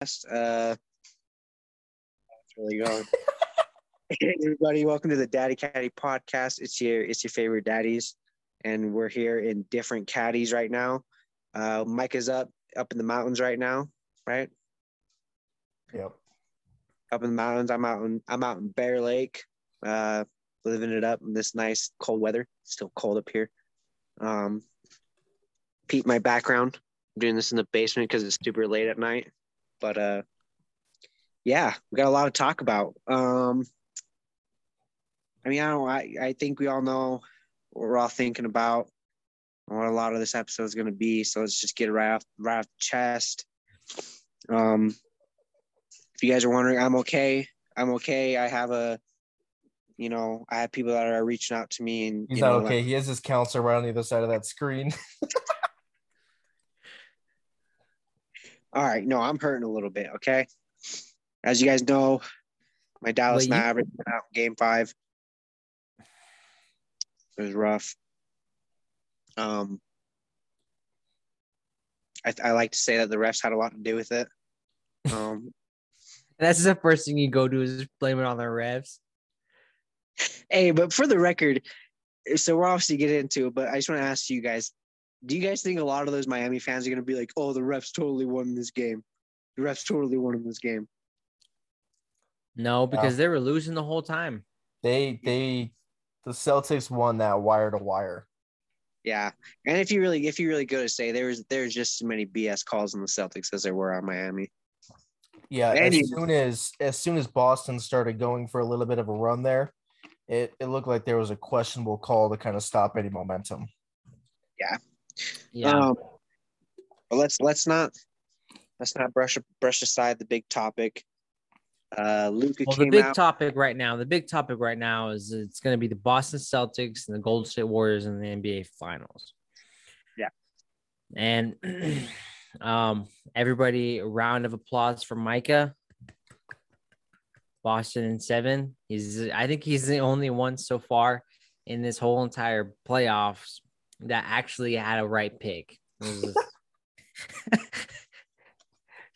Uh, that's really going. hey, everybody, welcome to the Daddy Caddy podcast. It's your it's your favorite daddies, and we're here in different caddies right now. Uh, Mike is up up in the mountains right now, right? Yep. Up in the mountains. I'm out in I'm out in Bear Lake, uh, living it up in this nice cold weather. It's still cold up here. Um, Pete, my background. I'm doing this in the basement because it's super late at night. But uh, yeah, we got a lot to talk about. Um, I mean, I don't. I I think we all know what we're all thinking about, what a lot of this episode is going to be. So let's just get it right off right off the chest. Um, if you guys are wondering, I'm okay. I'm okay. I have a, you know, I have people that are reaching out to me, and He's you not know, okay. He has his counselor right on the other side of that screen. All right, no, I'm hurting a little bit. Okay, as you guys know, my Dallas Wait, you- Mavericks went out in Game Five. It was rough. Um, I, I like to say that the refs had a lot to do with it. Um, That's the first thing you go to is blame it on the refs. hey, but for the record, so we're obviously getting into it, but I just want to ask you guys: Do you guys think a lot of those Miami fans are going to be like, "Oh, the refs totally won this game. The refs totally won in this game." No, because they were losing the whole time. they they the Celtics won that wire to wire. Yeah, and if you really, if you really go to say there was there's just as many BS calls on the Celtics as there were on Miami. Yeah, Any- as soon as as soon as Boston started going for a little bit of a run there, it, it looked like there was a questionable call to kind of stop any momentum. Yeah. Um, but let's let's not let's not brush brush aside the big topic. Uh, Luka well, the big out. topic right now, the big topic right now is it's going to be the Boston Celtics and the Golden State Warriors in the NBA Finals. Yeah. And um, everybody, a round of applause for Micah. Boston in seven. He's, I think he's the only one so far in this whole entire playoffs that actually had a right pick. It was-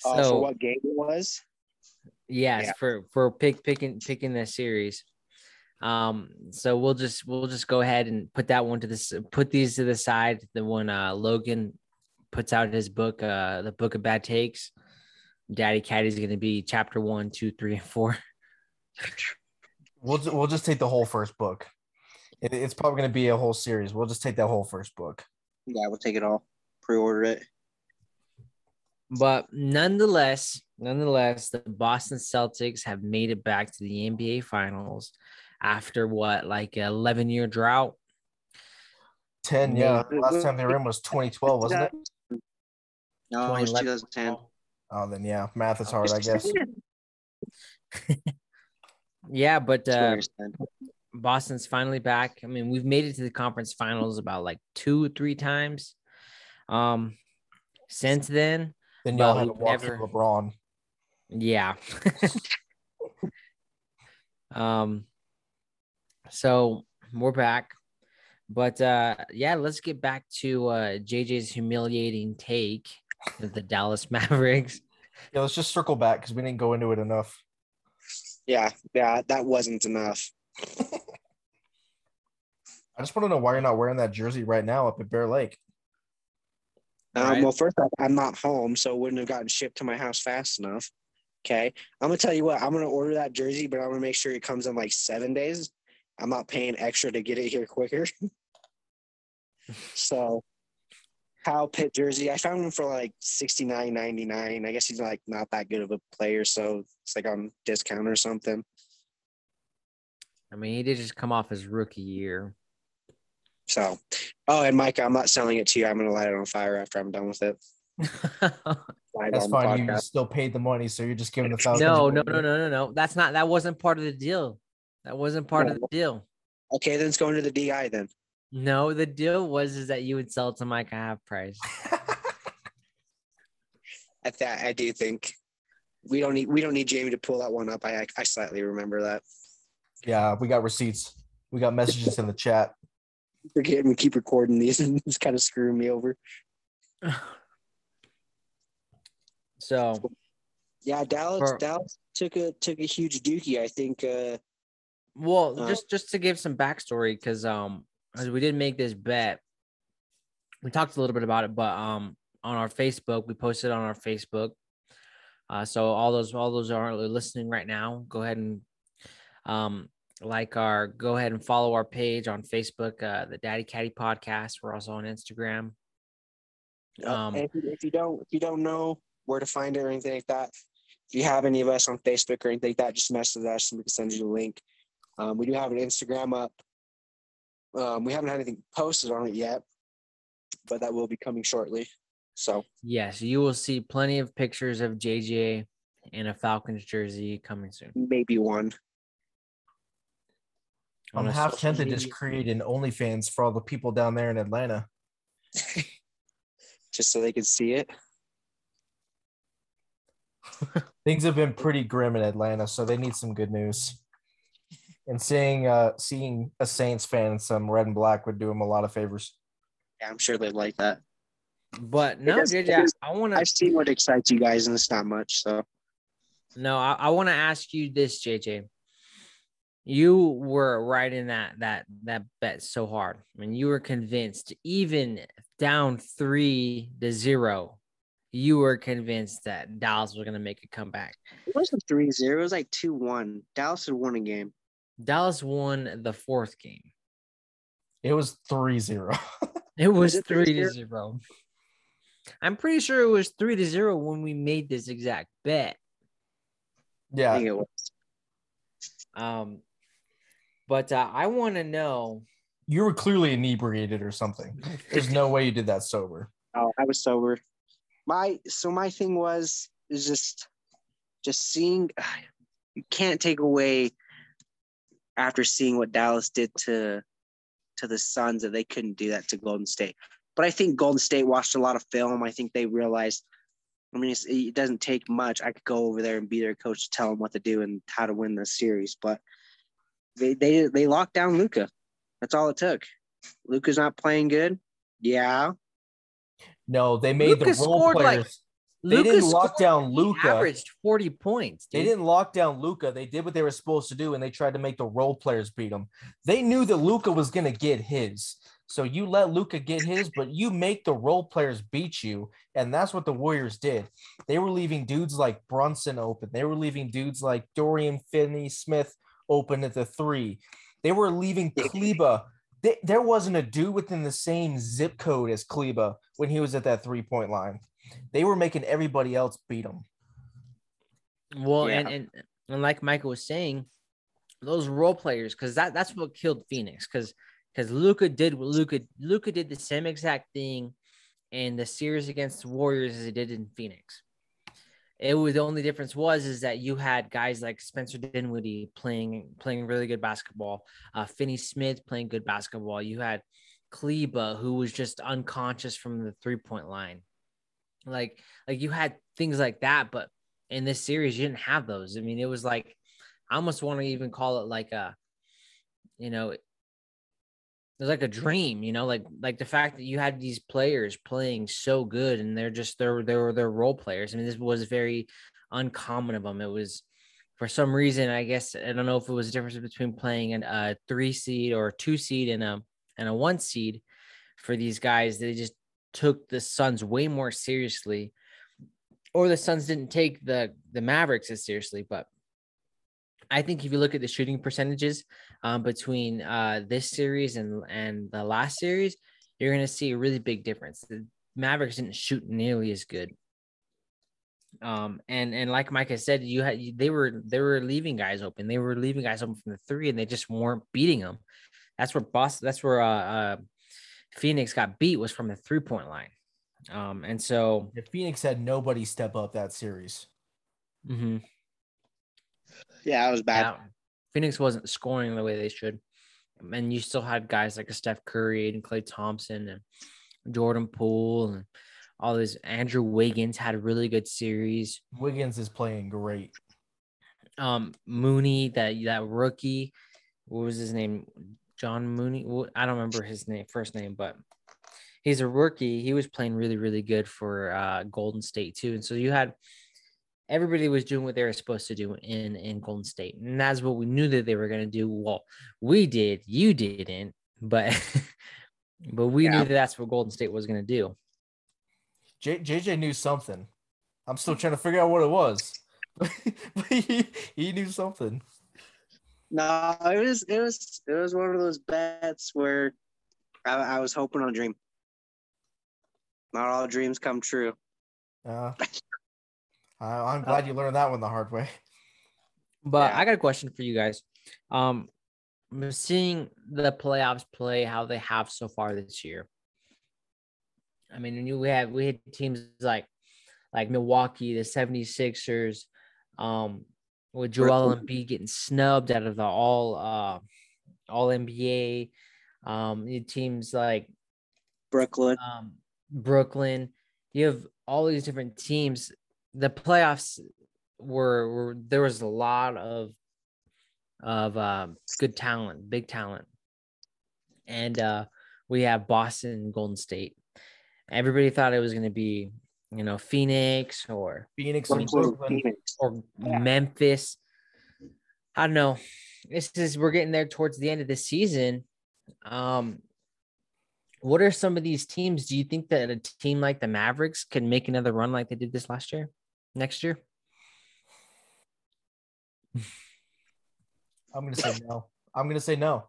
uh, for what game it was? Yes, Yeah. for for pick picking picking this series. Um, so we'll just we'll just go ahead and put that one to this put these to the side. The one uh Logan puts out his book, uh the book of bad takes. Daddy Caddy's gonna be chapter one, two, three, and four. We'll ju- we'll just take the whole first book. It, it's probably going to be a whole series. We'll just take that whole first book. Yeah, we'll take it all. Pre-order it. But nonetheless, nonetheless, the Boston Celtics have made it back to the NBA Finals after what, like an 11 year drought. Ten, yeah. Last time they were in was 2012, wasn't it? No, it was 2010. Oh, then yeah, math is hard, I guess. Yeah, but uh, 2010. Boston's finally back. I mean, we've made it to the conference finals about like two, three times. Um, since then, Then y'all had to we've walk through never- LeBron. yeah. um, so we're back, but uh, yeah, let's get back to uh JJ's humiliating take of the Dallas Mavericks. Yeah, let's just circle back because we didn't go into it enough. Yeah, yeah, that wasn't enough. I just want to know why you're not wearing that jersey right now up at Bear Lake. Um, Right. Well, first off, I'm not home, so it wouldn't have gotten shipped to my house fast enough. Okay, I'm gonna tell you what. I'm gonna order that jersey, but I'm gonna make sure it comes in like seven days. I'm not paying extra to get it here quicker. so, Kyle Pitt jersey, I found him for like sixty nine ninety nine. I guess he's like not that good of a player, so it's like on discount or something. I mean, he did just come off his rookie year. So, oh, and Mike, I'm not selling it to you. I'm gonna light it on fire after I'm done with it. That's fine. You still paid the money, so you're just giving the Falcons. no, no, no, no, no, no. That's not. That wasn't part of the deal. That wasn't part of the deal. Okay, then it's going to the DI then. No, the deal was is that you would sell it to Mike at half price. At that, I do think we don't need we don't need Jamie to pull that one up. I I slightly remember that. Yeah, we got receipts. We got messages in the chat. Forget we keep recording these and it's kind of screwing me over. So Yeah, Dallas For- Dallas took a took a huge dookie. I think uh Well, Uh, just just to give some backstory, because um, as we did make this bet, we talked a little bit about it, but um, on our Facebook, we posted on our Facebook. Uh, so all those all those are listening right now, go ahead and um like our go ahead and follow our page on Facebook, uh, the Daddy Caddy Podcast. We're also on Instagram. Um, if, you, if you don't if you don't know where to find it or anything like that, if you have any of us on Facebook or anything like that, just message us and we can send you the link. Um, we do have an Instagram up. Um, we haven't had anything posted on it yet, but that will be coming shortly. So Yes, you will see plenty of pictures of JJ in a Falcons jersey coming soon. maybe one. I'm half social tempted to media- just create an OnlyFans for all the people down there in Atlanta. just so they can see it. Things have been pretty grim in Atlanta, so they need some good news. And seeing uh seeing a Saints fan in some red and black would do them a lot of favors. Yeah, I'm sure they'd like that. But no, does- JJ, it is- I want to I've seen what excites you guys, and it's not much. So No, I, I want to ask you this, JJ. You were right in that that that bet so hard. I mean, you were convinced, even down three to zero, you were convinced that Dallas was going to make a comeback. it wasn't 3 0. It was like 2 1. Dallas had won a game. Dallas won the fourth game. It was 3-0. It was it three to 3-0? I'm pretty sure it was three to zero when we made this exact bet. I yeah. think it was. Um, but uh, I want to know. You were clearly inebriated or something. There's no way you did that sober. Oh, I was sober. My so my thing was is just just seeing you can't take away after seeing what Dallas did to to the Suns that they couldn't do that to Golden State. But I think Golden State watched a lot of film. I think they realized. I mean, it's, it doesn't take much. I could go over there and be their coach to tell them what to do and how to win the series. But they they they locked down Luka. That's all it took. Luka's not playing good. Yeah, No, they made Luka the role scored, like, players. They Luka didn't lock down he Luka. Averaged forty points. They didn't lock down Luka. They did what they were supposed to do, and they tried to make the role players beat them. They knew that Luka was going to get his. So you let Luka get his, but you make the role players beat you. And that's what the Warriors did. They were leaving dudes like Brunson open. They were leaving dudes like Dorian Finney Smith open at the three. They were leaving Kleber. They, there wasn't a dude within the same zip code as Kleber when he was at that three point line. They were making everybody else beat them. Well, Yeah. and, and and like Michael was saying, those role players, because that that's what killed Phoenix. Because because Luka did what Luka Luka did the same exact thing in the series against the Warriors as he did in Phoenix. It was the only difference was is that you had guys like Spencer Dinwiddie playing playing really good basketball, uh, Finney Smith playing good basketball. You had Kleber who was just unconscious from the three point line. Like like you had things like that, but in this series you didn't have those. I mean, it was like I almost want to even call it like a, you know, it was like a dream, you know, like like the fact that you had these players playing so good and they're just they're they were their role players. I mean, this was very uncommon of them. It was for some reason, I guess I don't know if it was a difference between playing an, a three seed or a two seed and a and a one seed for these guys. They just took the Suns way more seriously, or the Suns didn't take the the Mavericks as seriously. But I think if you look at the shooting percentages um, between uh, this series and and the last series, you're going to see a really big difference. The Mavericks didn't shoot nearly as good. Um and and like Mike has said, you had they were they were leaving guys open. They were leaving guys open from the three, and they just weren't beating them. That's where Boston. That's where uh, uh Phoenix got beat was from the three point line. Um and so Phoenix had nobody step up that series. mhm. Yeah, it was bad. Yeah, Phoenix wasn't scoring the way they should. And you still had guys like a Steph Curry and Klay Thompson and Jordan Poole and all these. Andrew Wiggins had a really good series. Wiggins is playing great. Um, Mooney, that that rookie, what was his name? John Mooney. I don't remember his name, first name, but he's a rookie. He was playing really, really good for uh, Golden State too. And so you had everybody was doing what they were supposed to do in in Golden State, and that's what we knew that they were going to do. Well, we did, you didn't, but but we Yeah. knew that that's what Golden State was going to do. J- JJ knew something. I'm still trying to figure out what it was. but he, he knew something. No, it was it was it was one of those bets where I, I was hoping on a dream. Not all dreams come true. Uh, I, I'm glad you learned that one the hard way. But Yeah. I got a question for you guys. Um, seeing the playoffs play how they have so far this year. I mean, you we had we had teams like like Milwaukee, the 76ers, um, with Joel Brooklyn. Embiid getting snubbed out of the all uh all NBA. Um, you teams like Brooklyn. um, Brooklyn. You have all these different teams. The playoffs were, were there was a lot of of um, good talent, big talent, and uh, we have Boston, and Golden State. Everybody thought it was going to be, you know, Phoenix or Phoenix and Brooklyn, Brooklyn. Phoenix. or Yeah. Memphis. I don't know. This is we're getting there towards the end of the season. Um, what are some of these teams? Do you think that a team like the Mavericks can make another run like they did this last year, next year? I'm gonna say no. I'm gonna say no.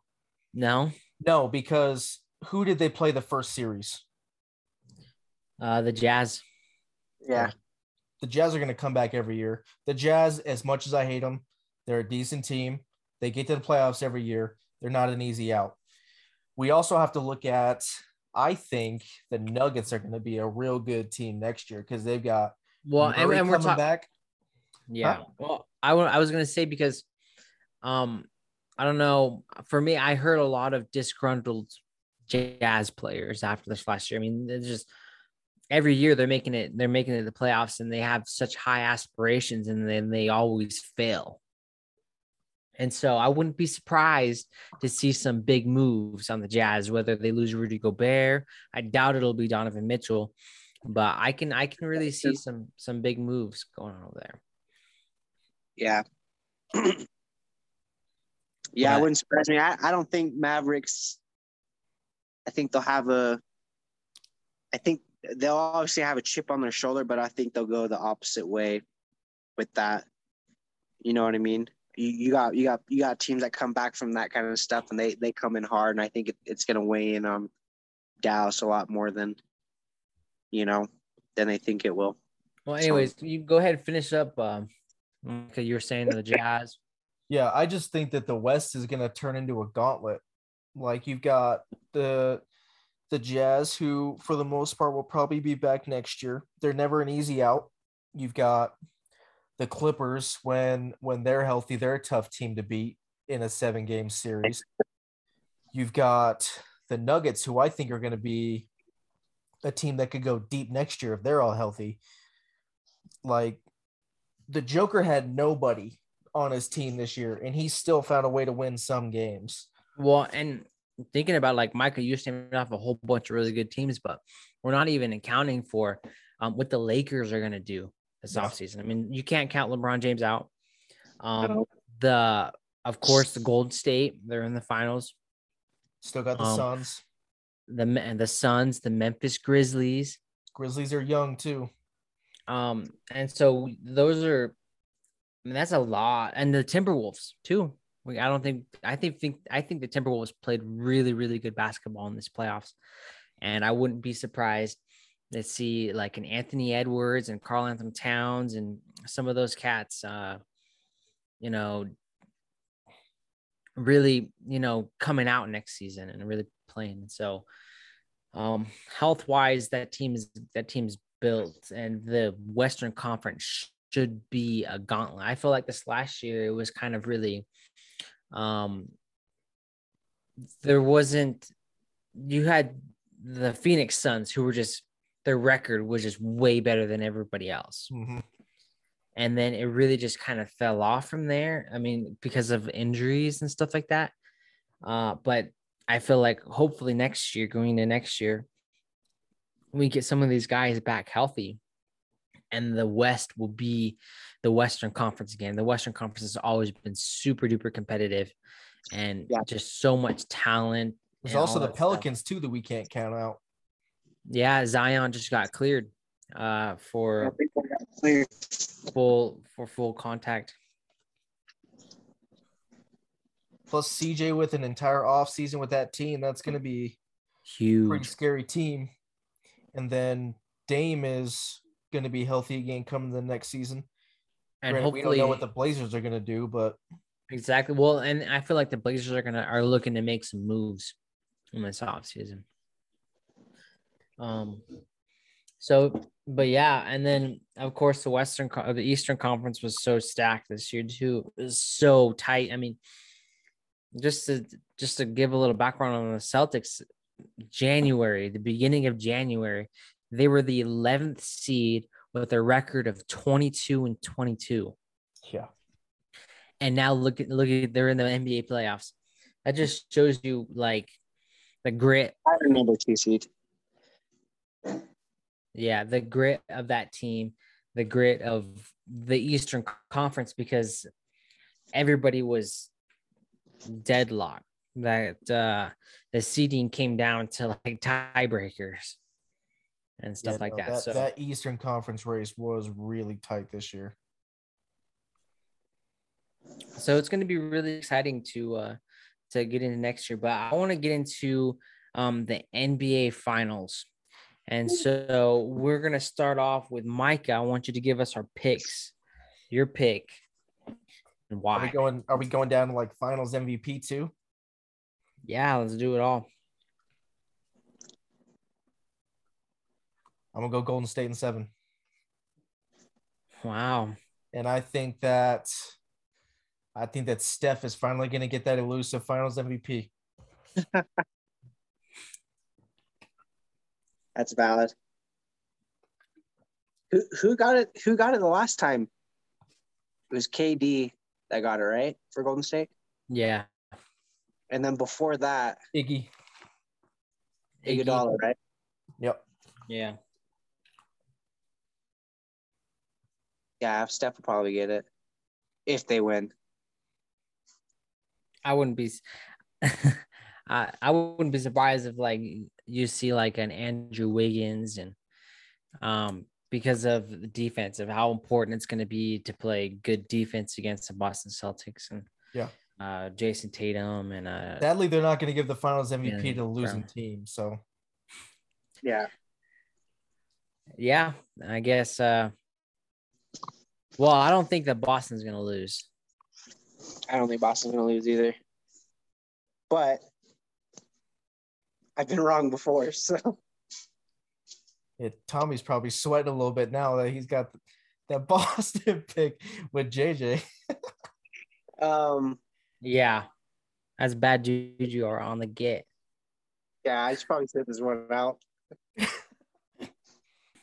No. No, because who did they play the first series? Uh, the Jazz. Yeah. The Jazz are gonna come back every year. The Jazz, as much as I hate them, they're a decent team. They get to the playoffs every year. They're not an easy out. We also have to look at. I think the Nuggets are going to be a real good team next year because they've got Well, and, and we're coming talking. back. Yeah. Huh? Well, I I was gonna say because, um, I don't know. For me, I heard a lot of disgruntled jazz players after this last year. I mean, it's just every year they're making it. They're making it the playoffs, and they have such high aspirations, and then they always fail. And so I wouldn't be surprised to see some big moves on the Jazz, whether they lose Rudy Gobert. I doubt it'll be Donovan Mitchell, but I can I can really see some some big moves going on over there. Yeah. yeah, But- it wouldn't surprise me. I, I don't think Mavericks I think they'll have a I think they'll obviously have a chip on their shoulder, but I think they'll go the opposite way with that. You know what I mean? You, you got you got you got teams that come back from that kind of stuff and they they come in hard and I think it, it's gonna weigh in on Dallas a lot more than you know than they think it will. Well, So- anyways, you go ahead and finish up. Um, okay, you were saying the Jazz. Yeah, I just think that the West is going to turn into a gauntlet. Like you've got the the Jazz, who for the most part will probably be back next year. They're never an easy out. You've got the Clippers when when they're healthy, they're a tough team to beat in a seven game series. You've got the Nuggets, who I think are going to be a team that could go deep next year if they're all healthy. Like the Joker had nobody on his team this year, and he still found a way to win some games. Well, and thinking about like Michael, you named off a whole bunch of really good teams, but we're not even accounting for um, what the Lakers are going to do this No. offseason. I mean, you can't count LeBron James out. Um, The of course the Golden State, they're in the finals. Still got the Um, Suns. The Me- the Suns, the Memphis Grizzlies. Grizzlies are young too. Um, and so those are, I mean, that's a lot. And the Timberwolves too. We, I don't think, I think, think, I think the Timberwolves played really, really good basketball in this playoffs. And I wouldn't be surprised to see like an Anthony Edwards and Karl-Anthony Towns and some of those cats, uh, you know, really, you know, coming out next season and really playing. So, um, health wise, that team is that team's built, and the Western Conference should be a gauntlet. I feel like this last year it was kind of really, um, there wasn't. You had the Phoenix Suns who were just their record was just way better than everybody else Mhm. and then it really just kind of fell off from there. I mean, because of injuries and stuff like that. Uh, but I feel like hopefully next year, going into next year, we get some of these guys back healthy, and the West will be the Western Conference again. The Western Conference has always been super duper competitive and Yeah. just so much talent. There's also the that stuff. Pelicans too that we can't count out. Yeah, Zion just got cleared uh for Clear. full for full contact. Plus CJ with an entire offseason with that team, that's going to be a pretty Huge. scary team. And then Dame is going to be healthy again coming the next season. And Granted, we don't know what the Blazers are going to do, but exactly well, and I feel like the Blazers are gonna are looking to make some moves in this offseason. Um so but yeah, and then of course the Western the Eastern Conference was so stacked this year too. It was so tight. I mean, just to just to give a little background on the Celtics, January, the beginning of January, they were the 11th seed with a record of 22 and 22. yeah. And now look at look at they're in the NBA playoffs. That just shows you like the grit, I remember two seed. yeah, the grit of that team, the grit of the Eastern Conference because everybody was deadlocked. That uh the seeding came down to like tiebreakers and stuff Yeah, like no, that. So that Eastern Conference race was really tight this year. so it's going to be really exciting to uh to get into next year but i want to get into um the nba finals and so we're going to start off with micah i want you to give us our picks your pick and Are we why going are we going down to like finals MVP too? yeah let's do it all I'm gonna go Golden State in seven. wow And I think that I think that Steph is finally gonna get that elusive finals MVP. That's valid. Who who got it? Who got it the last time? It was KD that got it right for Golden State, yeah and then before that, Iggy. Iggy. Iguodala, right? Yep. yeah Yeah, Steph will probably get it if they win. i wouldn't be I I wouldn't be surprised if like you see like an Andrew Wiggins and um because of the defense of how important it's going to be to play good defense against the Boston Celtics and Yeah. uh Jayson Tatum and uh Sadly, they're not gonna give the finals MVP Yeah, to the losing Brown. team. So Yeah, yeah I guess uh well I don't think that Boston's going to lose I don't think Boston's gonna lose either. But I've been wrong before, so it, Tommy's probably sweating a little bit now that he's got that Boston pick with JJ. um, yeah that's bad juju are on the get yeah, I should probably sit this one out.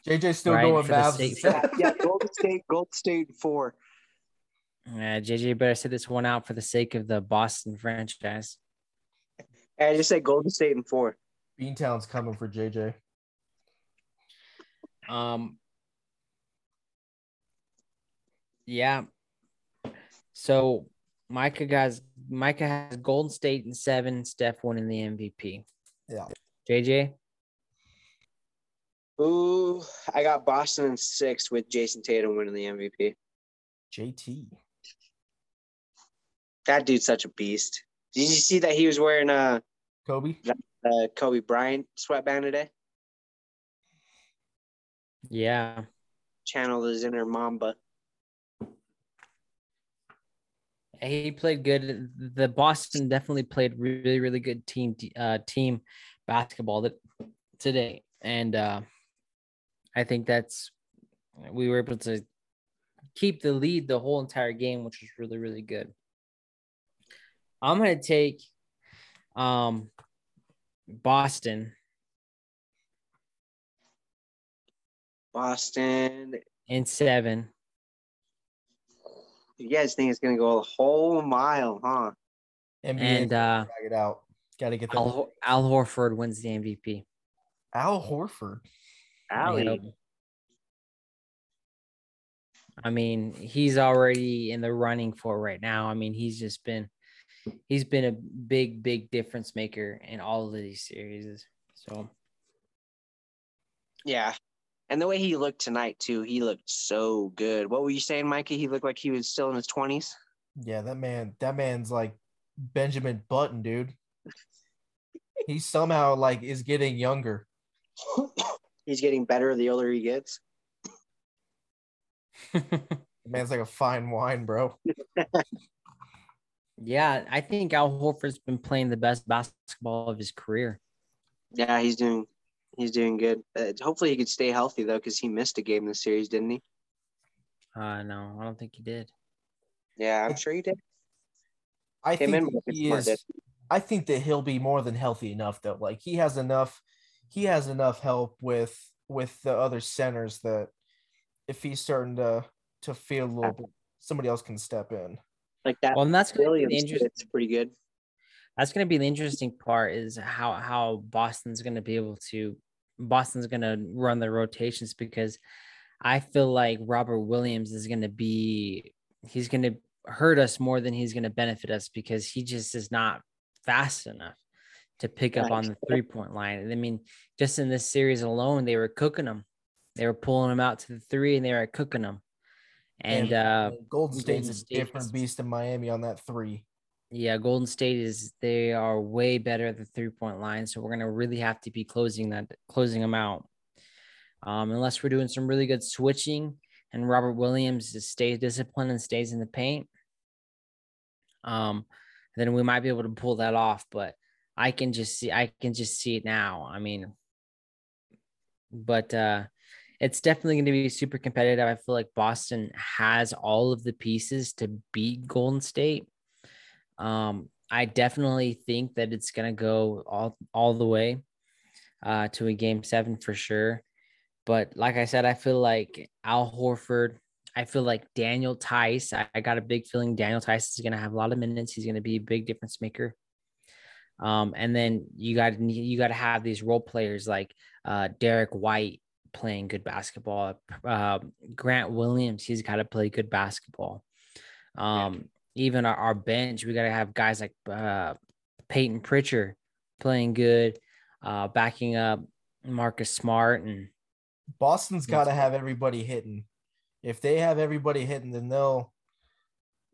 JJ's still Right, going for Mavs. sake- Yeah, yeah, Golden State, Golden State four. Yeah, JJ better sit this one out for the sake of the Boston franchise I just say Golden State and four. Beantown's coming for JJ. Um. Yeah. So Micah guys, Micah has Golden State in seven, Steph winning the MVP. Yeah. JJ, Ooh, I got Boston in six with Jayson Tatum winning the MVP. JT. That dude's such a beast. Did you see that he was wearing a, Kobe. a Kobe Bryant sweatband today? Yeah, Channeled his inner Mamba. he played good. The Boston definitely played really, really good team uh, team basketball that today, and uh, I think that's we were able to keep the lead the whole entire game, which was really, really good. I'm gonna take um Boston Boston. in seven. You guys think it's gonna go a whole mile, huh? NBA And uh drag it out. Got to get that. Al, Al, Al Horford wins the MVP. Al Horford. Allie. Yep. I mean, he's already in the running for it right now. I mean, he's just been he's been a big, big difference maker in all of these series. So Yeah. And the way he looked tonight too, he looked so good. What were you saying, Mikey? He looked like he was still in his twenties. Yeah, that man, that man's like Benjamin Button, dude. he somehow like is getting younger. He's getting better the older he gets. The man's like a fine wine, bro. yeah, I think Al Horford's been playing the best basketball of his career. Yeah, he's doing he's doing good. Uh, hopefully, he could stay healthy though, because he missed a game in the series, didn't he? Uh no, I don't think he did. Yeah, I'm sure he did. I Him think that he is. Did. I think that he'll be more than healthy enough though. Like he has enough. He has enough help with with the other centers that if he's starting to to feel a little bit, somebody else can step in. Like that. Well, and that's gonna the interesting. it's pretty good. That's gonna be the interesting part is how how Boston's gonna be able to Boston's gonna run the rotations because I feel like Robert Williams is gonna be he's gonna hurt us more than he's gonna benefit us because he just is not fast enough to pick up on the three point line. I mean, just in this series alone, they were cooking them. They were pulling them out to the three and they were cooking them. And uh Golden State's Golden a different beast than Miami on that three. Yeah, Golden State is they are way better at the three point line, so we're gonna really have to be closing that closing them out. Um, unless we're doing some really good switching and Robert Williams stays disciplined and stays in the paint. Um, then we might be able to pull that off, but I can just see I can just see it now. I mean, but uh it's definitely going to be super competitive. I feel like Boston has all of the pieces to beat Golden State. Um, I definitely think that it's going to go all all the way uh, to a game seven for sure. But like I said, I feel like Al Horford. I feel like Daniel Theis. I, I got a big feeling Daniel Theis is going to have a lot of minutes. He's going to be a big difference maker. Um, and then you got you got to have these role players like uh, Derrick White playing good basketball. Uh, Grant Williams, he's got to play good basketball. Um, even our, our bench, we got to have guys like uh, Payton Pritchard playing good, uh, backing up Marcus Smart and Boston's got to have everybody hitting. If they have everybody hitting, then they'll.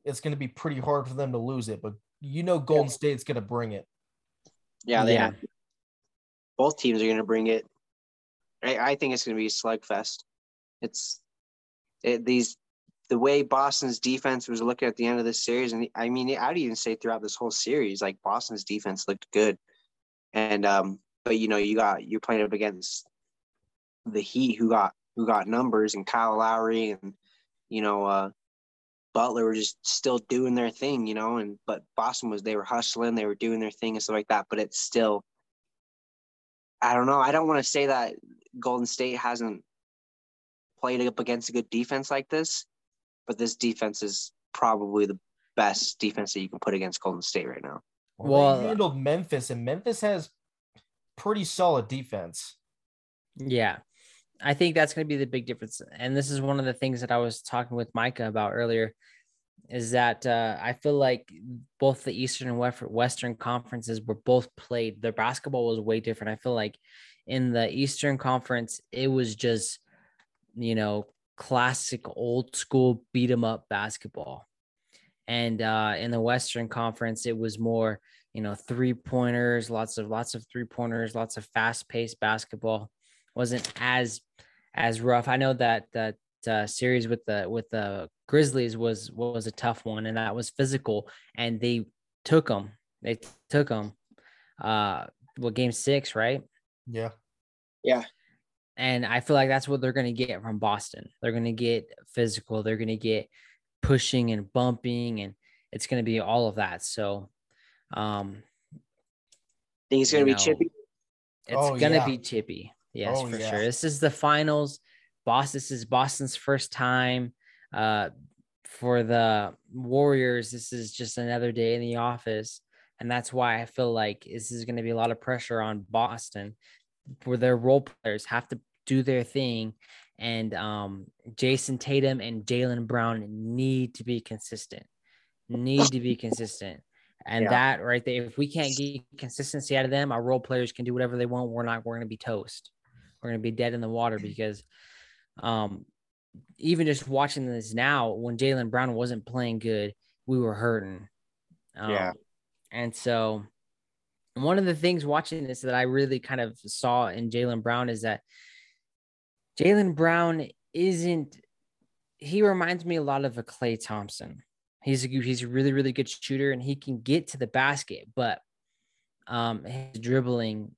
It's going to be pretty hard for them to lose it, but you know Golden State's going to bring it. Yeah, they Yeah. have. Both teams are going to bring it. I, I think it's going to be a slugfest. It's it, these the way Boston's defense was looking at the end of this series, and I mean, I'd even say throughout this whole series, like Boston's defense looked good, and um, but you know, you got you're playing up against the Heat, who got who got numbers, and Kyle Lowry, and you know, uh, Butler were just still doing their thing, you know, and but Boston was they were hustling, they were doing their thing and stuff like that, but it's still I don't know. I don't want to say that Golden State hasn't played up against a good defense like this, but this defense is probably the best defense that you can put against Golden State right now. Well, Well, they handled Memphis, and Memphis has pretty solid defense. Yeah. I think that's going to be the big difference. And this is one of the things that I was talking with Micah about earlier is that uh, I feel like both the Eastern and Western conferences were both played. Their basketball was way different. I feel like in the Eastern Conference, it was just, you know, classic old school beat 'em up basketball. And uh, in the Western Conference, it was more, you know, three pointers, lots of lots of three pointers, lots of fast paced basketball wasn't as as rough. I know that that uh, series with the with the Grizzlies was was a tough one, and that was physical, and they took them. They took them. Uh, well, game six, right? Yeah. Yeah. And I feel like that's what they're going to get from Boston. They're going to get physical. They're going to get pushing and bumping, and it's going to be all of that. So, um, think it's going to be know, chippy. It's Oh, gonna yeah. be chippy. Yes, Oh, for yeah. sure. This is the finals. Boston. This is Boston's first time. Uh, for the Warriors, this is just another day in the office, and that's why I feel like this is going to be a lot of pressure on Boston, where their role players have to do their thing and um, Jayson Tatum and Jaylen Brown need to be consistent. Need to be consistent. And Yeah. that right there, if we can't get consistency out of them, our role players can do whatever they want. We're not, we're going to be toast. We're going to be dead in the water because um, even just watching this now, when Jaylen Brown wasn't playing good, we were hurting. Um, Yeah. And so one of the things watching this that I really kind of saw in Jaylen Brown is that Jaylen Brown isn't, he reminds me a lot of a Klay Thompson. He's a, he's a really, really good shooter and he can get to the basket, but um, his dribbling,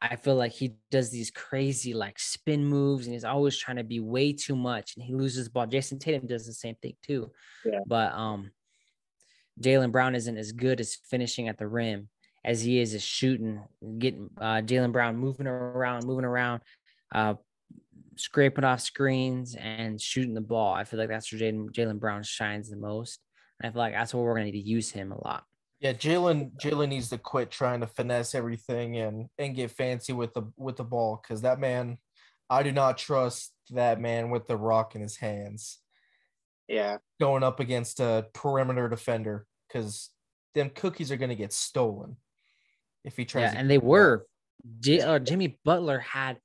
I feel like he does these crazy like spin moves and he's always trying to be way too much and he loses the ball. Jayson Tatum does the same thing too. Yeah. But um Jaylen Brown isn't as good as finishing at the rim as he is is shooting, getting uh Jaylen Brown moving around, moving around, uh scraping off screens and shooting the ball. I feel like that's where Jaylen Jaylen Brown shines the most. And I feel like that's where we're gonna need to use him a lot. Yeah, Jaylen Jaylen needs to quit trying to finesse everything and and get fancy with the with the ball because that man, I do not trust that man with the rock in his hands Yeah. going up against a perimeter defender because them cookies are gonna get stolen if he tries. Yeah, and they were. J- uh, Jimmy Butler had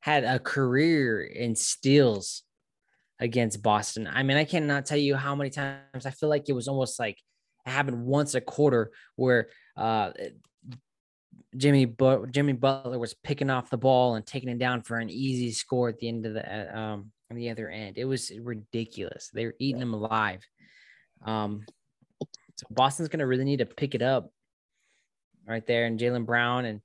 had a career in steals against Boston. I mean, I cannot tell you how many times I feel like it was almost like it happened once a quarter where uh Jimmy but Jimmy Butler was picking off the ball and taking it down for an easy score at the end of the uh, um on the other end. It was ridiculous. They were eating him alive. Um, so Boston's going to really need to pick it up right there, and Jaylen Brown and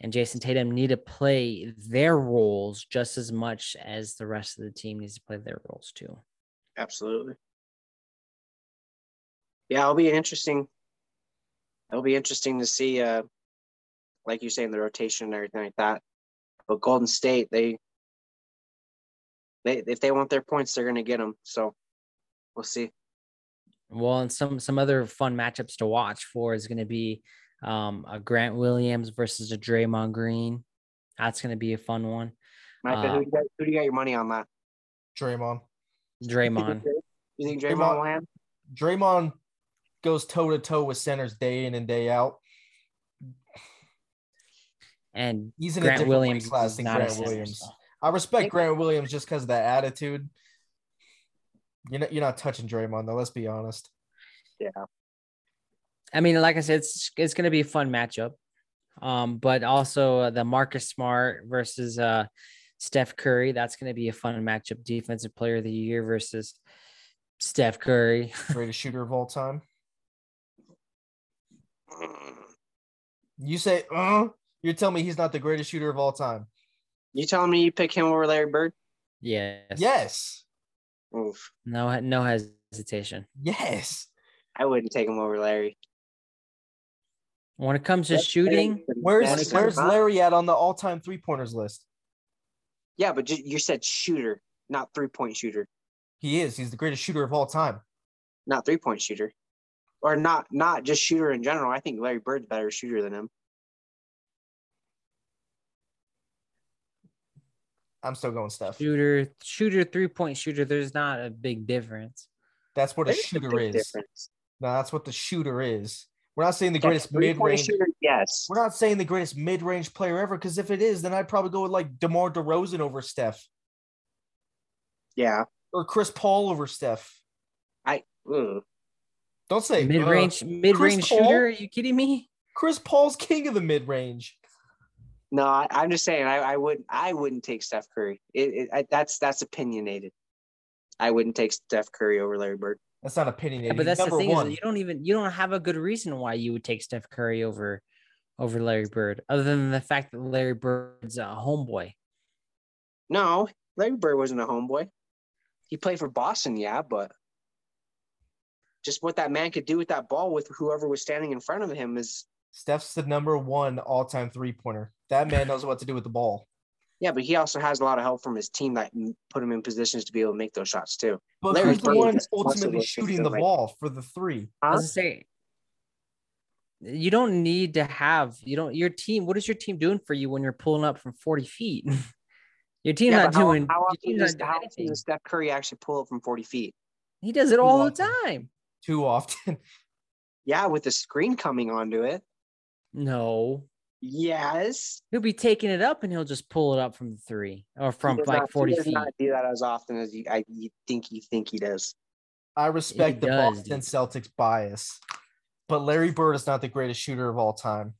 and Jayson Tatum need to play their roles just as much as the rest of the team needs to play their roles too. Absolutely. Yeah, it'll be interesting. It'll be interesting to see, uh, like you say, in the rotation and everything like that. But Golden State, they, they if they want their points, they're going to get them. So we'll see. Well, and some some other fun matchups to watch for is going to be um, a Grant Williams versus a Draymond Green. That's going to be a fun one. Micah, Uh, who, do you got, who do you got your money on that? Draymond. Draymond. You think Draymond- Draymond will land? Draymond goes toe to toe with centers day in and day out. and He's in a Grant different Williams class than not a Grant center, Williams. so. I respect Think- Grant Williams just because of that attitude. You're not you're not touching Draymond though. Let's be honest. Yeah. I mean, like I said, it's it's going to be a fun matchup. Um, but also uh, the Marcus Smart versus uh Steph Curry. That's going to be a fun matchup. Defensive Player of the Year versus Steph Curry. Greatest shooter of all time. You say, uh, you're telling me he's not the greatest shooter of all time? You telling me you pick him over Larry Bird? yes. Yes. Oof. No, no hesitation. Yes. I wouldn't take him over Larry. When it comes to That's shooting, Where's where's. Larry at on the all-time three-pointers list? Yeah, but you said shooter, not three point shooter, He is. He's the greatest shooter of all time. not three point shooter, or not not just shooter in general. I think Larry Bird's better shooter than him. I'm still going Steph. shooter, shooter, three point shooter, there's not a big difference. That's what a There's shooter big is. difference. No, that's what the shooter is. We're not saying the greatest mid-range. yes. We're not saying the greatest mid-range player ever, because if it is, then I'd probably go with like DeMar DeRozan over Steph Yeah. or Chris Paul over Steph. I. Ugh. Don't say uh, Mid range, mid range Paul? shooter. Are you kidding me? Chris Paul's king of the mid-range. No, I, I'm just saying. I, I would. I wouldn't take Steph Curry. It, it, I, that's that's opinionated. I wouldn't take Steph Curry over Larry Bird. That's not opinionated. Yeah, but that's the thing is one. that you don't even you don't have a good reason why you would take Steph Curry over over Larry Bird, other than the fact that Larry Bird's a homeboy. No, Larry Bird wasn't a homeboy. He played for Boston, yeah, but just what that man could do with that ball with whoever was standing in front of him is Steph's the number one all-time three-pointer. That man knows what to do with the ball. Yeah, but he also has a lot of help from his team that put him in positions to be able to make those shots too. But Larry who's the one is ultimately shooting the like- ball for the three? I Huh? was say you don't need to have you don't your team. What is your team doing for you when you're pulling up from forty feet? Your team's Yeah, not how, doing. how often does, how often anything. does Steph Curry actually pull up from 40 feet? He does it all the time. Too often. Yeah, with the screen coming onto it. No, Yes. he'll be taking it up and he'll just pull it up from the three or from like not- forty he does feet. not do that as often as you, I, you think you think he does. I respect the does, Boston dude. Celtics bias, but Larry Bird is not the greatest shooter of all time.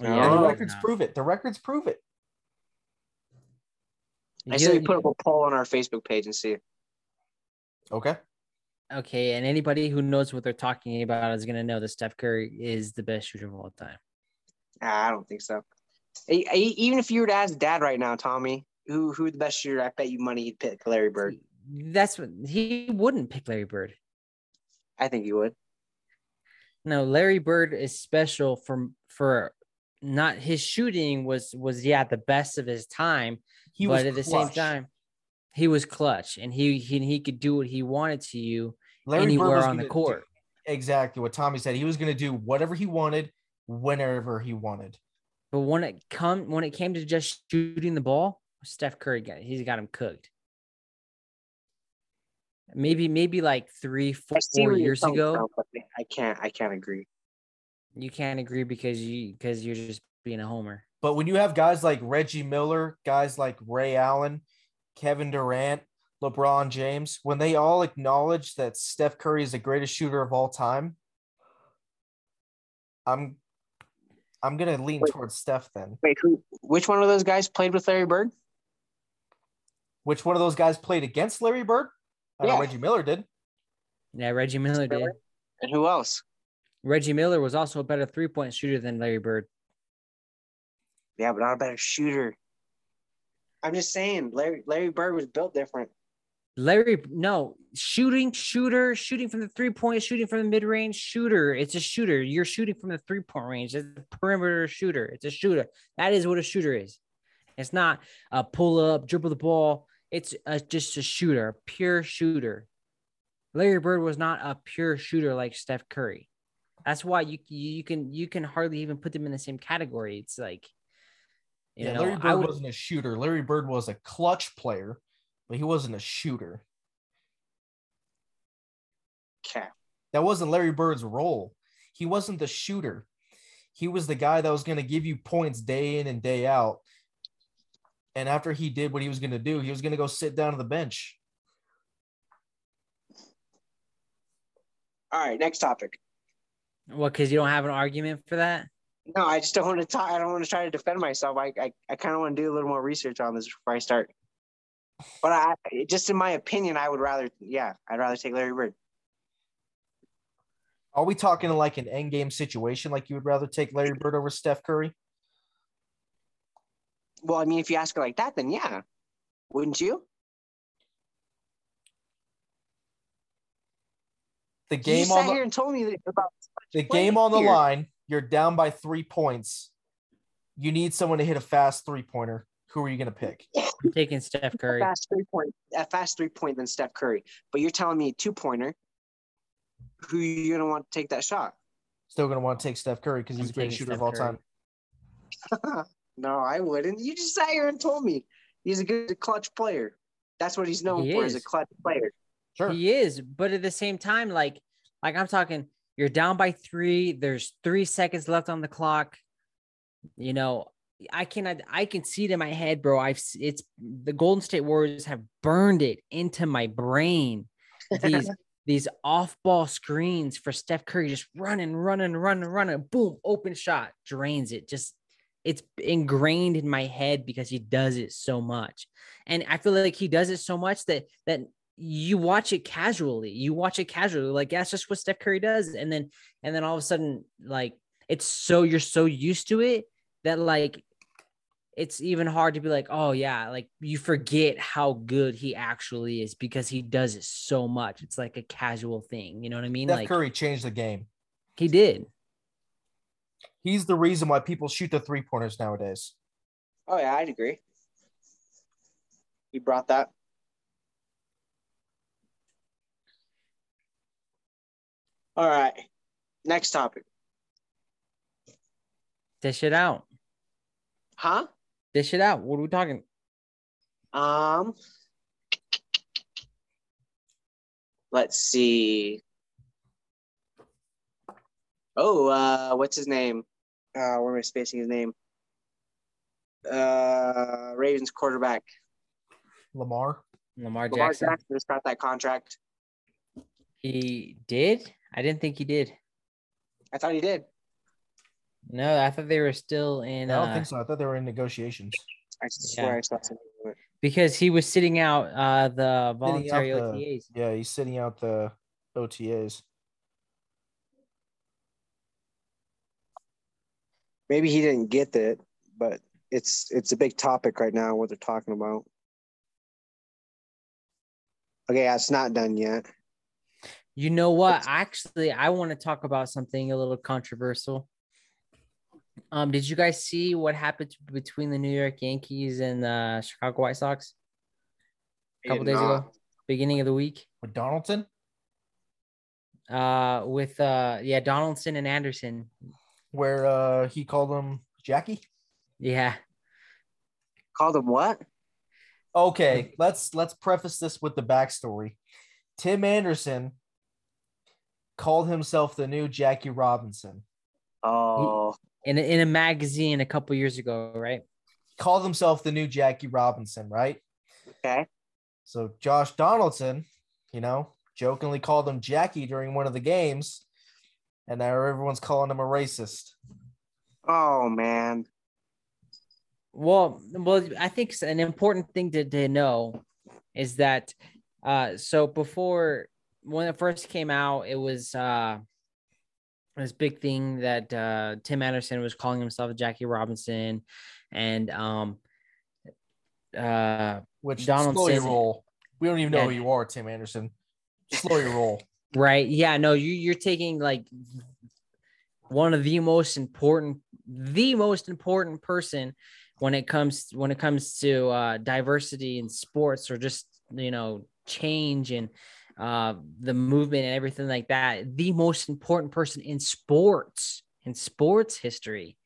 Yeah, and the records no. prove it. The records prove it. I say we put up a poll on our Facebook page and see. Okay. Okay, and anybody who knows what they're talking about is gonna know that Steph Curry is the best shooter of all time. Ah, I don't think so. Even if you were to ask Dad right now, Tommy, who who the best shooter? I bet you money he'd pick Larry Bird. That's what he wouldn't pick Larry Bird. I think he would. No, Larry Bird is special for for not his shooting was was yeah the best of his time, He but was at the same time he was clutch and he he he could do what he wanted to you Larry anywhere on the gonna do court. exactly what Tommy said. He was going to do whatever he wanted, whenever he wanted. But when it come when it came to just shooting the ball, Steph Curry got he's got him cooked. Maybe maybe like three four, I see four where you're years ago. from, I can't. I can't agree. You can't agree because you because you're just being a homer. But when you have guys like Reggie Miller, guys like Ray Allen, Kevin Durant, LeBron James, when they all acknowledge that Steph Curry is the greatest shooter of all time, I'm I'm gonna lean Wait. towards Steph then. Wait, who? Which one of those guys played with Larry Bird? Which one of those guys played against Larry Bird? I know Yeah. Reggie Miller did. Yeah, Reggie Miller did. Miller? And who else? Reggie Miller was also a better three point shooter than Larry Bird. Yeah, but not a better shooter. I'm just saying, Larry Larry Bird was built different. Larry, no, shooting, shooter, shooting from the three point, shooting from the mid range, shooter. It's a shooter. You're shooting from the three point range. It's a perimeter shooter. It's a shooter. That is what a shooter is. It's not a pull up, dribble the ball. It's a, just a shooter, a pure shooter. Larry Bird was not a pure shooter like Steph Curry. That's why you you can you can hardly even put them in the same category. It's like, you yeah, know, Larry Bird would, wasn't a shooter. Larry Bird was a clutch player, but he wasn't a shooter. Okay. That wasn't Larry Bird's role. He wasn't the shooter. He was the guy that was going to give you points day in and day out. And after he did what he was going to do, he was going to go sit down on the bench. All right, next topic. what because you don't have an argument for that. No, I just don't want to talk. I don't want to try to defend myself. I I, I kind of want to do a little more research on this before I start. But I just in my opinion, I would rather yeah, I'd rather take Larry Bird. Are we talking like an end game situation? Like you would rather take Larry Bird over Steph Curry? Well, I mean, if you ask it like that, then yeah, wouldn't you? The you game just on sat here the, and told me about the game on the here. line. You're down by three points. You need someone to hit a fast three pointer. Who are you going to pick? I'm taking Steph a Curry. fast three point, a fast three point than Steph Curry. But you're telling me a two pointer. Who you gonna want to take that shot? Still going to want to take Steph Curry because he's I'm the greatest taking shooter of all Curry. time. no, I wouldn't. You just sat here and told me he's a good clutch player. That's what he's known He for, is a clutch player. Sure. He is, but at the same time, like, like I'm talking, you're down by three. There's three seconds left on the clock. You know, I cannot. I can see it in my head, bro. I've it's the Golden State Warriors have burned it into my brain. These these off ball screens for Steph Curry, just running, running, running, running. Boom, open shot, drains it. Just it's ingrained in my head because he does it so much, and I feel like he does it so much that that you watch it casually. You watch it casually, like that's just what Steph Curry does, and then and then all of a sudden, like it's so you're so used to it that like it's even hard to be like, oh yeah, like you forget how good he actually is because he does it so much. It's like a casual thing. You know what I mean? Steph like Curry changed the game. he did. He's the reason why people shoot the three pointers nowadays. Oh yeah, I'd agree. He brought that. All right. Next topic. Dish it out. Huh? Dish it out. What are we talking? Um, let's see. Oh, uh, what's his name? Uh, where am I spacing his name? Uh, Ravens quarterback Lamar. Lamar Lamar Jackson. Jackson just got that contract. He did. I didn't think he did. I thought he did. No, I thought they were still in. I don't uh, think so. I thought they were in negotiations. I swear I saw something. because he was sitting out uh the Sitting out voluntary the- OTAs. Yeah, he's sitting out the OTAs. Maybe he didn't get it, but it's it's a big topic right now what they're talking about. Okay, yeah, it's not done yet. You know what? Actually, I want to talk about something a little controversial. Um, did you guys see what happened between the New York Yankees and the Chicago White Sox a couple days not. ago, beginning of the week? With Donaldson, Uh, with uh, yeah, Donaldson and Anderson. where uh he called him Jackie. Yeah, Called him what? Okay, let's let's preface this with the backstory. Tim Anderson called himself the new Jackie Robinson. Oh, in a, in a magazine a couple years ago, right? Called himself the new Jackie Robinson, right? okay. So Josh Donaldson, you know, jokingly called him Jackie during one of the games, and now everyone's calling him a racist. Oh man. Well, well, I think s- an important thing to, to know is that uh so before when it first came out, it was uh this big thing that uh Tim Anderson was calling himself Jackie Robinson and um uh Which Donald slow your roll. We don't even know Yeah. who you are, Tim Anderson. Slow your roll. right yeah no you you're taking like one of the most important the most important person when it comes when it comes to uh diversity in sports or just you know change and uh the movement and everything like that the most important person in sports in sports history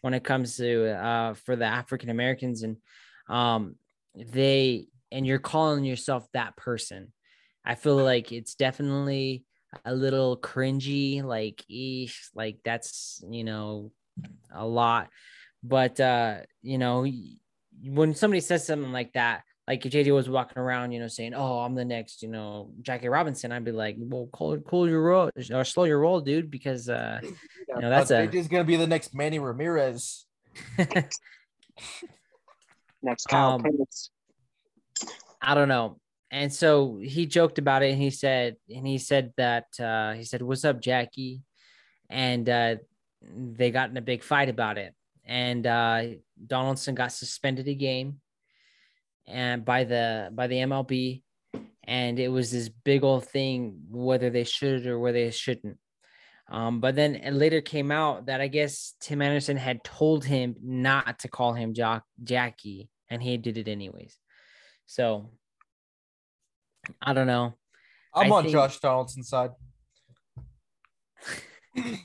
when it comes to uh for the African Americans and um they and you're calling yourself that person I feel like it's definitely a little cringy, like eesh, like that's you know a lot. But uh, you know, when somebody says something like that, like if JD was walking around, you know, saying, "Oh, I'm the next," you know, Jackie Robinson, I'd be like, "Well, cool, cool your roll or slow your roll, dude," because uh, you know that's But a JJ's gonna be the next Manny Ramirez. Next Kyle Um, Pitts. I don't know. And so he joked about it and he said, and he said that uh he said, What's up, Jackie? And uh they got in a big fight about it. And uh Donaldson got suspended a game and by the by the MLB. And it was this big old thing whether they should or whether they shouldn't. Um, but then it later came out that I guess Tim Anderson had told him not to call him Jock Jackie, and he did it anyways. So I don't know. I'm I on think- Josh Donaldson's side.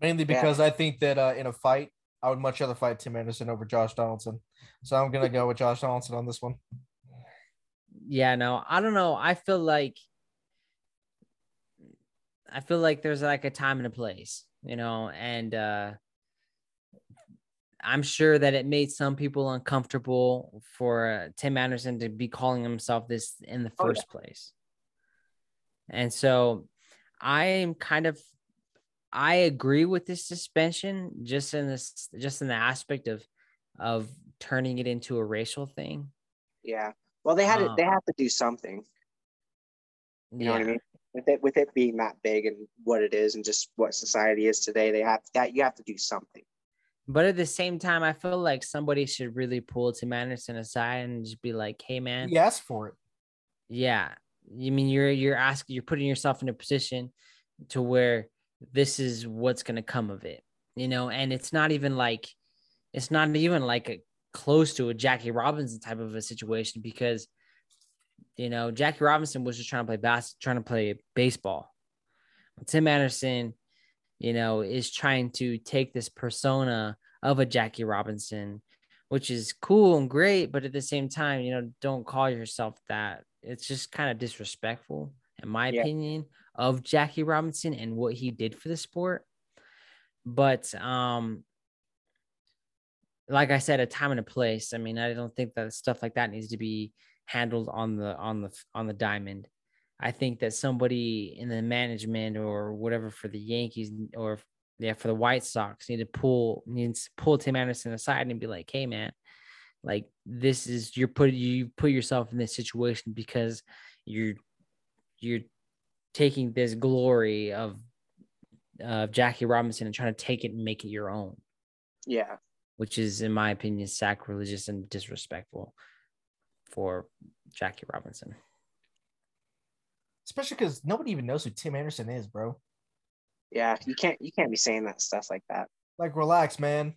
Mainly because I think that uh, in a fight, I would much rather fight Tim Anderson over Josh Donaldson. So I'm gonna go with Josh Donaldson on this one. yeah, no, I don't know. I feel like I feel like there's like a time and a place, you know, and uh I'm sure that it made some people uncomfortable for uh, Tim Anderson to be calling himself this in the Oh, yeah. first place. And so I am kind of I agree with this suspension just in this just in the aspect of of turning it into a racial thing. Yeah. Well, they had it. Um, They have to do something. You know what I mean? With it, with it being that big and what it is, and just what society is today, they have that. You have to do something. But at the same time, I feel like somebody should really pull Tim Anderson aside and just be like, "Hey, man, He asked for it. yeah, you mean you're you're asking, you're putting yourself in a position to where this is what's gonna come of it, you know? And it's not even like, it's not even like a close to a Jackie Robinson type of a situation because, you know, Jackie Robinson was just trying to play bas- trying to play baseball. Tim Anderson, you know, is trying to take this persona of a Jackie Robinson, which is cool and great, but at the same time, you know, don't call yourself that. It's just kind of disrespectful, in my Yeah. opinion, of Jackie Robinson and what he did for the sport. But um like I said, a time and a place. I mean, I don't think that stuff like that needs to be handled on the on the on the diamond. I think that somebody in the management or whatever for the Yankees or yeah for the White Sox need to pull needs to pull Tim Anderson aside and be like, hey man, like this is you're put you put yourself in this situation because you're you're taking this glory of of Jackie Robinson and trying to take it and make it your own Yeah. which is, in my opinion, sacrilegious and disrespectful for Jackie Robinson. Especially because nobody even knows who Tim Anderson is, bro. Yeah. You can't you can't be saying that stuff like that. Like, relax, man.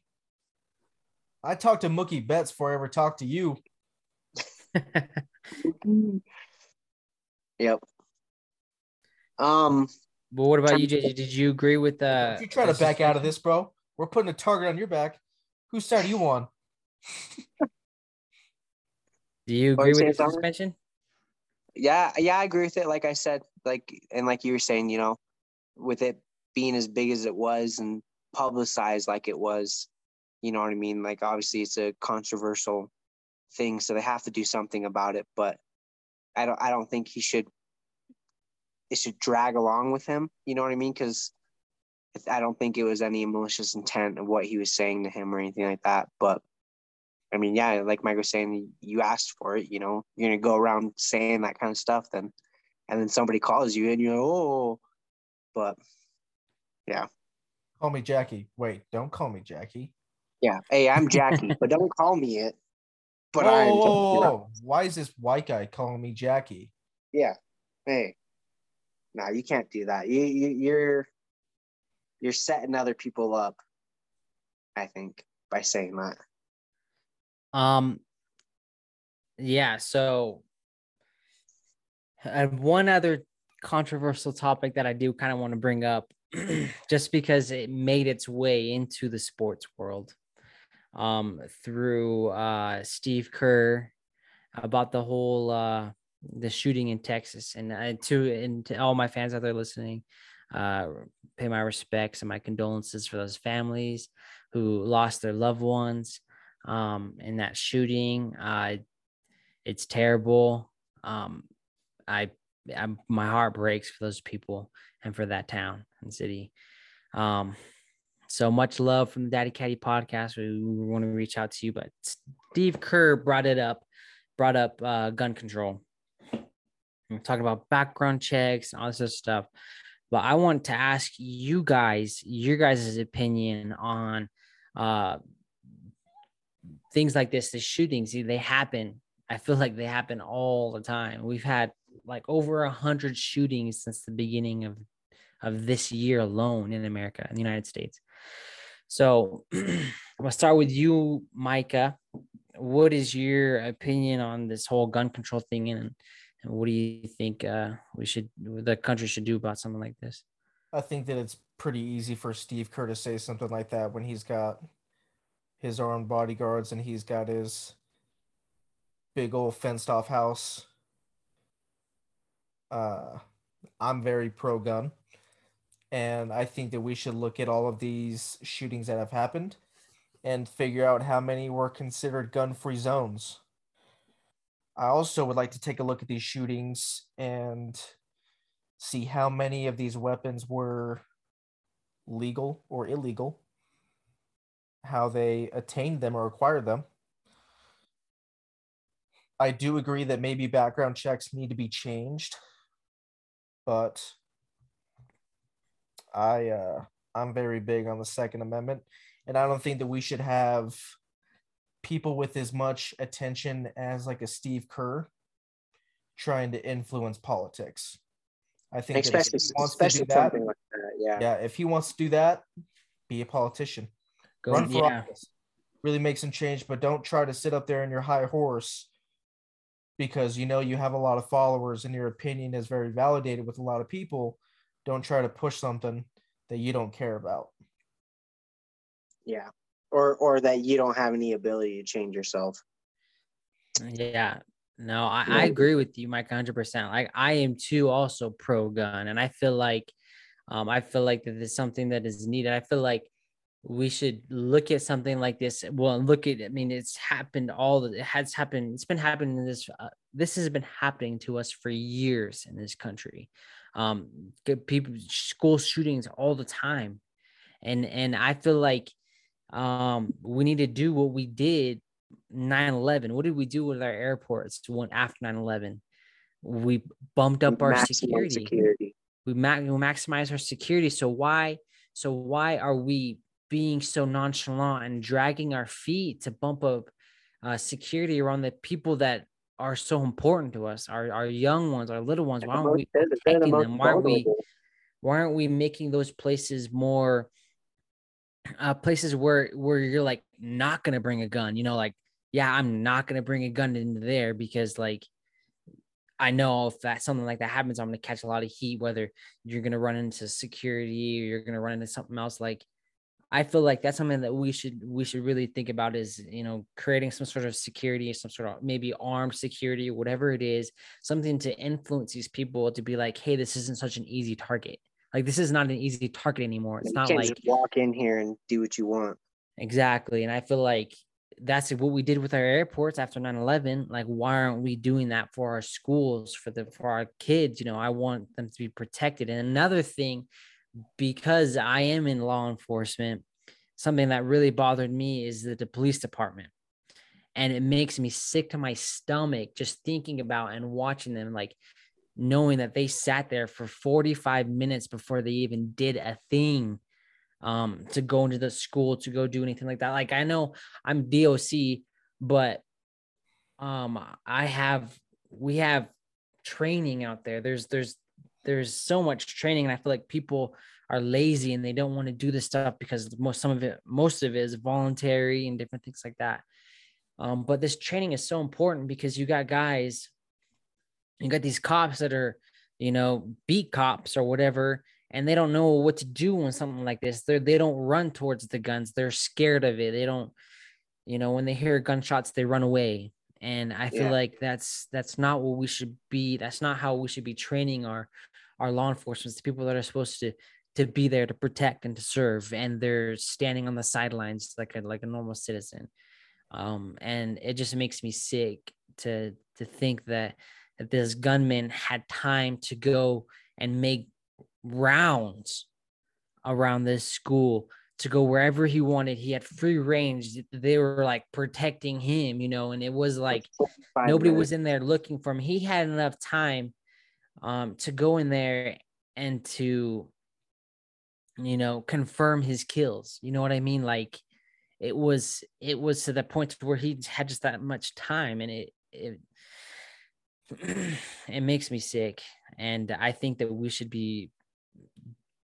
I talked to Mookie Betts before I ever talked to you. Yep. Um But what about you, JJ? Did you agree with uh if you try to back out of this, bro, we're putting a target on your back. Whose side are you on? Do you agree with the suspension? yeah, yeah, I agree with it. Like I said, like and like you were saying, you know, with it being as big as it was and publicized like it was, you know what I mean? Like obviously it's a controversial thing, so they have to do something about it. But I don't I don't think he should it should drag along with him. You know what I mean? Because I don't think it was any malicious intent of what he was saying to him or anything like that. But I mean, yeah, like Mike was saying, you asked for it. You know, you're gonna go around saying that kind of stuff, then, and then somebody calls you and you're like, oh, but yeah. Call me Jackie. Wait, don't call me Jackie. yeah, hey, I'm Jackie, but don't call me it. But whoa, I'm whoa, whoa. Why is this white guy calling me Jackie? Yeah, hey, no, you can't do that. You, you you're you're setting other people up. I think by saying that. Um, yeah. So, and one other controversial topic that I do kind of want to bring up, just because it made its way into the sports world, um, through uh Steve Kerr about the whole uh the shooting in Texas, and uh, to and to all my fans out there listening, uh, pay my respects and my condolences for those families who lost their loved ones um, in that shooting. Uh, it's terrible. Um, I, I, my heart breaks for those people and for that town and city. Um, so much love from the Daddy Caddy podcast. We, we want to reach out to you, but Steve Kerr brought it up, brought up uh, gun control. Talking about background checks and all this stuff. But I want to ask you guys, your guys' opinion on uh, things like this, the shootings, they happen. I feel like they happen all the time. We've had like over a hundred shootings since the beginning of of this year alone in America, in the United States. So I'm gonna start with you, Micah. What is your opinion on this whole gun control thing, and, and what do you think uh, we should, the country should do about something like this? I think that it's pretty easy for Steve Kerr to say something like that when he's got his armed bodyguards and he's got his big old fenced off house. Uh, I'm very pro gun. And I think that we should look at all of these shootings that have happened and figure out how many were considered gun free zones. I also would like to take a look at these shootings and see how many of these weapons were legal or illegal, how they attained them or acquired them. I do agree that maybe background checks need to be changed, but I uh, I'm very big on the Second Amendment, and I don't think that we should have people with as much attention as like a Steve Kerr trying to influence politics. I think that if Especially he wants to do that, something like that. Yeah. yeah, if he wants to do that, be a politician. Go, Run for yeah, office. Really make some change, but don't try to sit up there in your high horse because you know you have a lot of followers and your opinion is very validated with a lot of people. Don't try to push something that you don't care about. Yeah. Or or that you don't have any ability to change yourself. Yeah. No, I, I agree with you, Mike, hundred percent. Like I am too also pro gun. And I feel like um I feel like that is something that is needed. I feel like we should look at something like this. Well, look at, I mean, it's happened all it has happened. It's been happening in this, uh, this has been happening to us for years in this country. Um, people, school shootings all the time. And, and I feel like, um, we need to do what we did 9 11. What did we do with our airports one after 9 11? We bumped up our security. security. We, ma- we maximize our security. So why, so why are we being so nonchalant and dragging our feet to bump up uh, security around the people that are so important to us, our, our young ones, our little ones. Why aren't we protecting them? Why aren't we why aren't we making those places more uh, places where where you're like not gonna bring a gun? You know, like yeah, I'm not gonna bring a gun into there because like I know if that something like that happens, I'm gonna catch a lot of heat. Whether you're gonna run into security or you're gonna run into something else, like I feel like that's something that we should we should really think about is you know creating some sort of security, some sort of maybe armed security, whatever it is, something to influence these people to be like, hey, this isn't such an easy target. Like this is not an easy target anymore. It's you not like walk in here and do what you want. Exactly, and I feel like that's what we did with our airports after 9-11 like why aren't we doing that for our schools for the for our kids you know i want them to be protected and another thing because I am in law enforcement, something that really bothered me is that the police department. And it makes me sick to my stomach just thinking about and watching them, like knowing that they sat there for 45 minutes before they even did a thing um, to go into the school, to go do anything like that. Like I know I'm DOC, but um, I have, we have training out there. There's, there's there's so much training and i feel like people are lazy and they don't want to do this stuff because most some of it most of it is voluntary and different things like that um, but this training is so important because you got guys you got these cops that are you know beat cops or whatever and they don't know what to do when something like this. They they don't run towards the guns. They're scared of it. They don't you know when they hear gunshots they run away. And i feel yeah. like that's that's not what we should be that's not how we should be training our our law enforcement the people that are supposed to to be there to protect and to serve and they're standing on the sidelines like a like a normal citizen. Um and it just makes me sick to to think that that this gunman had time to go and make rounds around this school to go wherever he wanted. He had free range. They were like protecting him, you know, and it was like nobody was in there looking for him. He had enough time um, to go in there and to, you know, confirm his kills. You know what I mean? Like it was, it was to the point where he had just that much time, and it, it, it makes me sick. And I think that we should be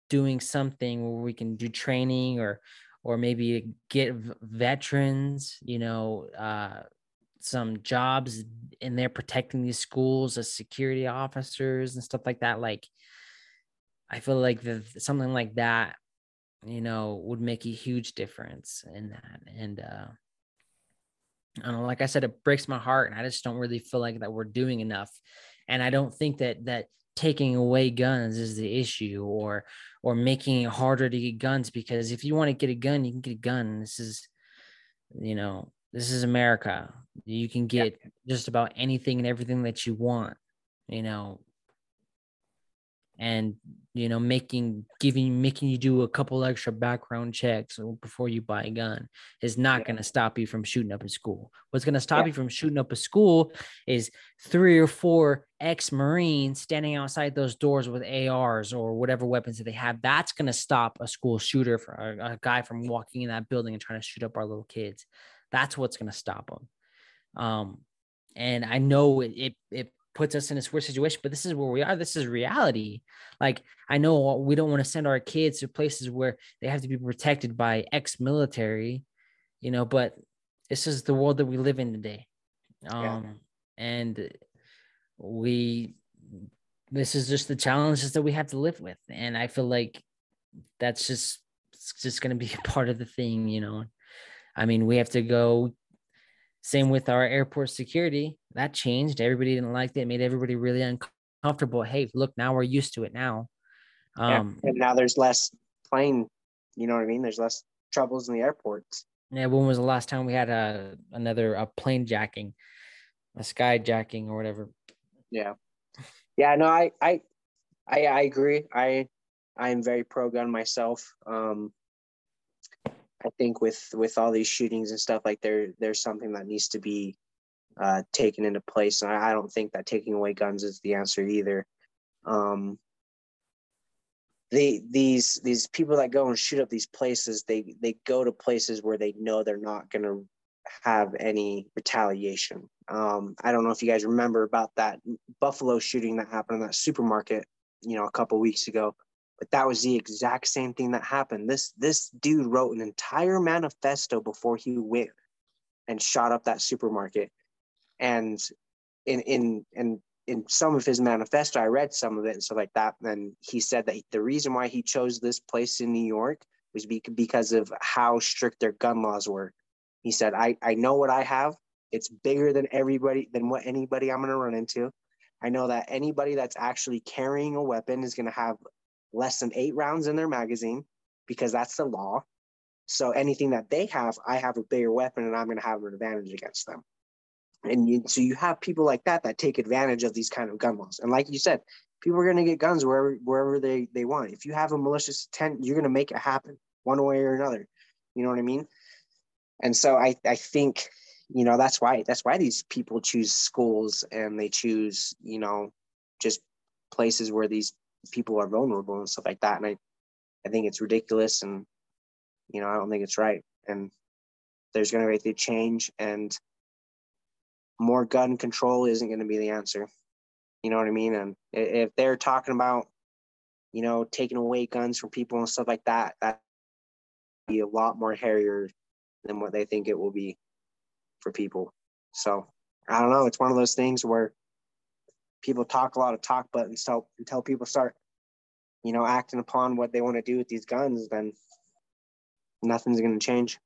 doing something where we can do training or or maybe get veterans you know uh, some jobs in there protecting these schools as security officers and stuff like that like i feel like the, something like that you know would make a huge difference in that and uh I like I said, it breaks my heart, and I just don't really feel like that we're doing enough. And I don't think that that taking away guns is the issue or or making it harder to get guns because if you want to get a gun you can get a gun this is you know this is america you can get yeah. just about anything and everything that you want you know and you know making giving making you do a couple extra background checks before you buy a gun is not yeah. going to stop you from shooting up a school what's going to stop yeah. you from shooting up a school is three or four ex-marines standing outside those doors with ars or whatever weapons that they have that's going to stop a school shooter for a, a, guy from walking in that building and trying to shoot up our little kids that's what's going to stop them um and i know it, it, it puts us in a weird situation, but this is where we are. This is reality. Like I know we don't want to send our kids to places where they have to be protected by ex-military, you know, but this is the world that we live in today. Um yeah. and we this is just the challenges that we have to live with. And I feel like that's just it's just gonna be a part of the thing, you know. I mean, we have to go. Same with our airport security. That changed. Everybody didn't like it. Made everybody really uncomfortable. Hey, look, now we're used to it now. Um, yeah. And now there's less plane. You know what I mean? There's less troubles in the airports. Yeah. When was the last time we had a another a plane jacking, a skyjacking or whatever? Yeah. Yeah. No, I I I, I agree. I I am very pro gun myself. Um, I think with with all these shootings and stuff like there there's something that needs to be uh, taken into place, and I, I, don't think that taking away guns is the answer either. Um, they these these people that go and shoot up these places, they they go to places where they know they're not going to have any retaliation. Um, I don't know if you guys remember about that Buffalo shooting that happened in that supermarket, you know, a couple weeks ago but that was the exact same thing that happened. This this dude wrote an entire manifesto before he went and shot up that supermarket. And in in in in some of his manifesto i read some of it and stuff like that. And he said that the reason why he chose this place in new york was because of how strict their gun laws were. He said i i know what i have. It's bigger than everybody than what anybody i'm going to run into. I know that anybody that's actually carrying a weapon is going to have less than eight rounds in their magazine because that's the law. So anything that they have, I have a bigger weapon and I'm going to have an advantage against them. And you, so you have people like that that take advantage of these kind of gun laws. And like you said, people are going to get guns wherever wherever they they want. If you have a malicious intent, you're going to make it happen one way or another. You know what I mean? And so I I think you know that's why that's why these people choose schools and they choose you know just places where these people are vulnerable and stuff like that. And I, I think it's ridiculous and, you know, I don't think it's right. And there's going to be a change and more gun control isn't going to be the answer. You know what I mean? And if they're talking about, you know, taking away guns from people and stuff like that, that be a lot more hairier than what they think it will be for people. So I don't know. It's one of those things where people talk a lot of talk, but until until people start, you know, acting upon what they want to do with these guns, then nothing's going to change,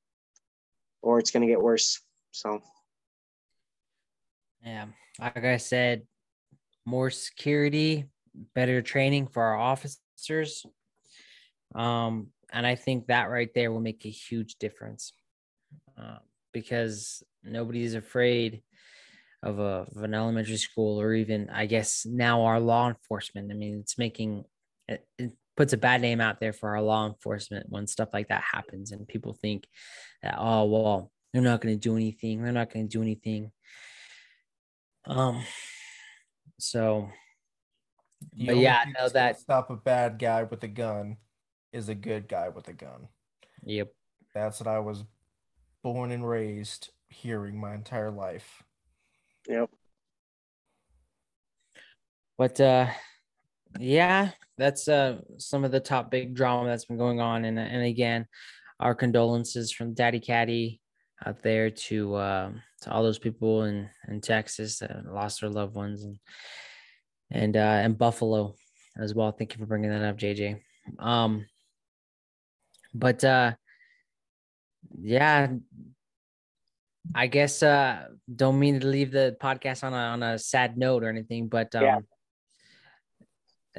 or it's going to get worse. So, yeah, like I said, more security, better training for our officers, um, and I think that right there will make a huge difference, uh, because nobody's afraid of, a, of an elementary school or even i guess now our law enforcement. I mean it's making it, it puts a bad name out there for our law enforcement when stuff like that happens and people think that oh well they're not going to do anything they're not going to do anything. Um so but yeah know that stop a bad guy with a gun is a good guy with a gun. Yep. That's what i was born and raised hearing my entire life Yep. But uh yeah, that's uh some of the top big drama that's been going on. And and again, our condolences from Daddy Caddy out there to uh to all those people in in Texas that lost their loved ones and and uh and Buffalo as well. Thank you for bringing that up, JJ. Um but uh yeah, I guess uh don't mean to leave the podcast on a on a sad note or anything, but um yeah.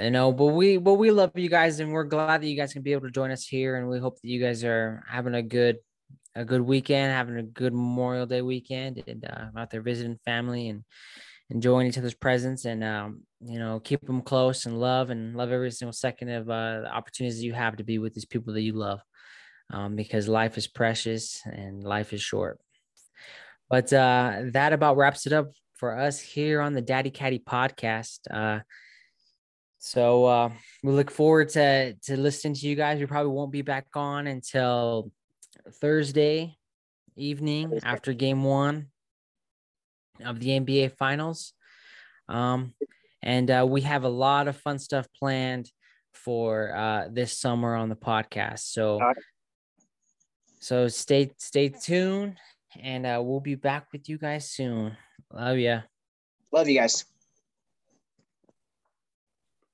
you know, but we but we love you guys and we're glad that you guys can be able to join us here and we hope that you guys are having a good a good weekend, having a good Memorial Day weekend and uh, out there visiting family and enjoying each other's presence and um you know keep them close and love and love every single second of uh, the opportunities you have to be with these people that you love um, because life is precious and life is short but uh, that about wraps it up for us here on the Daddy Caddy podcast. Uh, so uh, we look forward to to listening to you guys. We probably won't be back on until Thursday evening Thursday. after Game One of the NBA Finals. Um, and uh, we have a lot of fun stuff planned for uh, this summer on the podcast. So, so stay stay tuned and uh, we'll be back with you guys soon. Love ya. Love you guys.